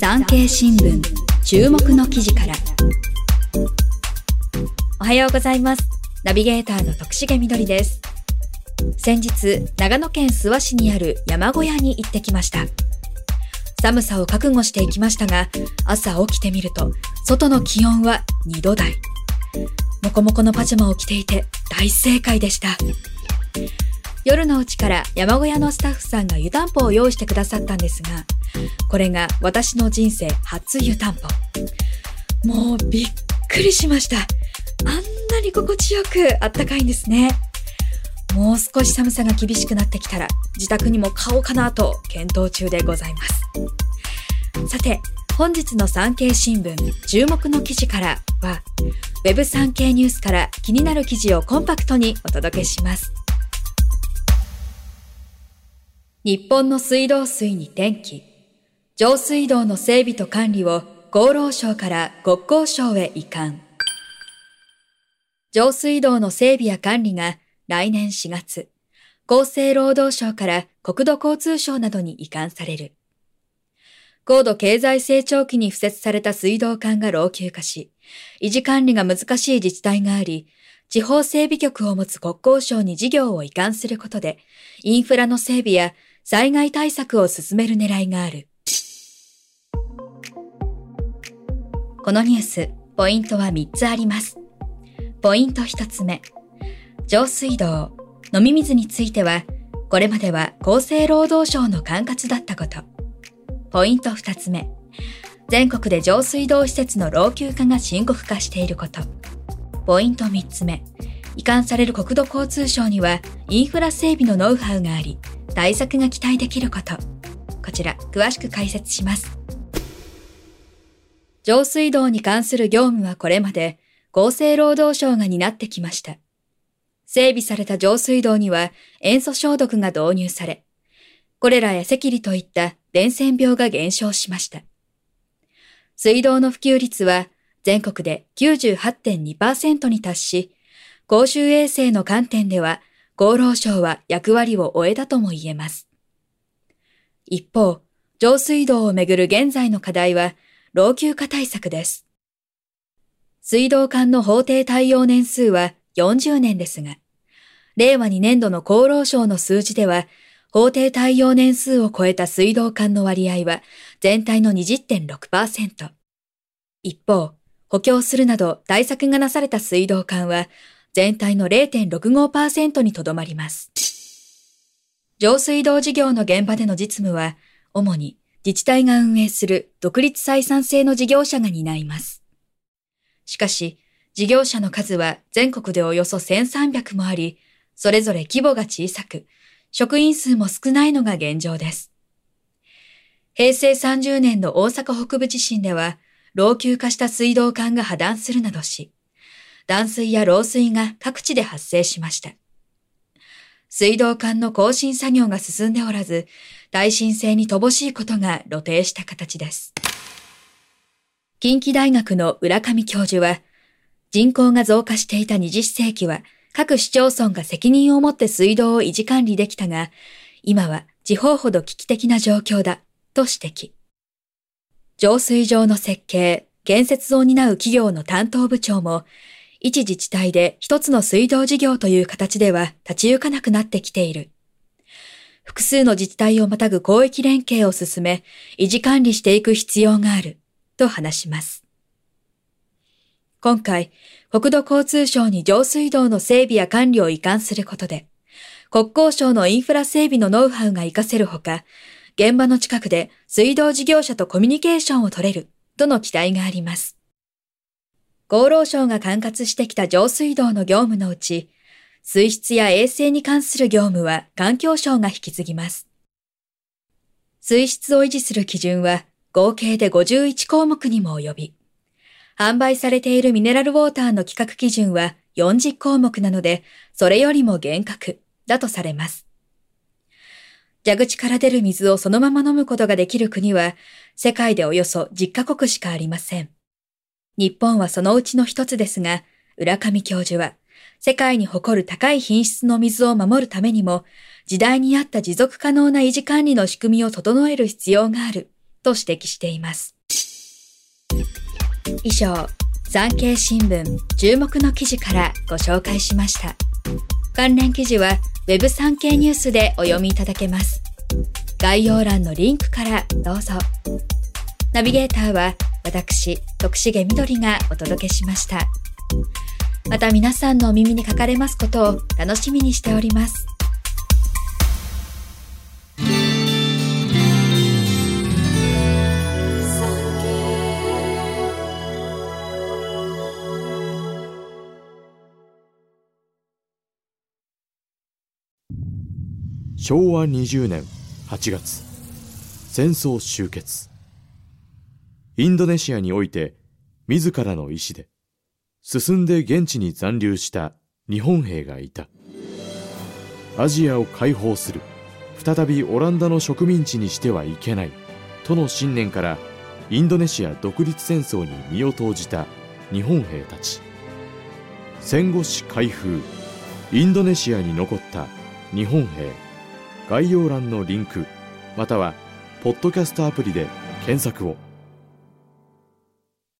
産経新聞注目の記事から。おはようございます。ナビゲーターの徳重みどりです。先日長野県諏訪市にある山小屋に行ってきました。寒さを覚悟していきましたが朝起きてみると外の気温は2度台。もこもこのパジャマを着ていて大正解でした。夜のうちから山小屋のスタッフさんが湯たんぽを用意してくださったんですが、これが私の人生初湯たんぽ。もうびっくりしました。あんなに心地よくあったかいんですね。もう少し寒さが厳しくなってきたら自宅にも買おうかなと検討中でございます。さて、本日の産経新聞注目の記事からは、Web 産経ニュースから気になる記事をコンパクトにお届けします。日本の水道水に転機。上水道の整備と管理を厚労省から国交省へ移管。上水道の整備や管理が来年4月、厚生労働省から国土交通省などに移管される。高度経済成長期に付設された水道管が老朽化し、維持管理が難しい自治体があり、地方整備局を持つ国交省に事業を移管することで、インフラの整備や災害対策を進める狙いがある。このニュース、ポイントは3つあります。ポイント1つ目。上水道、飲み水については、これまでは厚生労働省の管轄だったこと。ポイント2つ目。全国で上水道施設の老朽化が深刻化していること。ポイント3つ目。移管される国土交通省にはインフラ整備のノウハウがあり、対策が期待できること。こちら、詳しく解説します。上水道に関する業務はこれまで厚生労働省が担ってきました。整備された上水道には塩素消毒が導入され、コレラや赤痢といった伝染病が減少しました。水道の普及率は全国で98.2%に達し、公衆衛生の観点では厚労省は役割を終えたとも言えます。一方、上水道をめぐる現在の課題は、老朽化対策です。水道管の法定対応年数は40年ですが、令和2年度の厚労省の数字では、法定対応年数を超えた水道管の割合は全体の20.6%。一方、補強するなど対策がなされた水道管は全体の0.65%にとどまります。上水道事業の現場での実務は、主に自治体が運営する独立採算制の事業者が担います。しかし、事業者の数は全国でおよそ1300もあり、それぞれ規模が小さく、職員数も少ないのが現状です。平成30年の大阪北部地震では、老朽化した水道管が破断するなどし、断水や漏水が各地で発生しました。水道管の更新作業が進んでおらず、耐震性に乏しいことが露呈した形です。近畿大学の浦上教授は、人口が増加していた20世紀は、各市町村が責任を持って水道を維持管理できたが、今は地方ほど危機的な状況だ、と指摘。浄水場の設計、建設を担う企業の担当部長も、一自治体で一つの水道事業という形では立ち行かなくなってきている。数の自治体をまたぐ広域連携を進め、維持管理していく必要がある、と話します。今回、国土交通省に上水道の整備や管理を移管することで、国交省のインフラ整備のノウハウが活かせるほか、現場の近くで水道事業者とコミュニケーションを取れる、との期待があります。厚労省が管轄してきた上水道の業務のうち、水質や衛生に関する業務は環境省が引き継ぎます。水質を維持する基準は合計で51項目にも及び、販売されているミネラルウォーターの規格基準は40項目なので、それよりも厳格だとされます。蛇口から出る水をそのまま飲むことができる国は、世界でおよそ10カ国しかありません。日本はそのうちの一つですが、浦上教授は、世界に誇る高い品質の水を守るためにも、時代に合った持続可能な維持管理の仕組みを整える必要がある、と指摘しています。以上、産経新聞注目の記事からご紹介しました。関連記事は Web 産経ニュースでお読みいただけます。概要欄のリンクからどうぞ。ナビゲーターは私、徳重みどりがお届けしました。また皆さんのお耳にかかれますことを楽しみにしております。昭和20年8月戦争終結インドネシアにおいて自らの意志で進んで現地に残留した日本兵がいた。アジアを解放する。再びオランダの植民地にしてはいけない。との信念からインドネシア独立戦争に身を投じた日本兵たち。戦後史開封。インドネシアに残った日本兵。概要欄のリンクまたはポッドキャストアプリで検索を。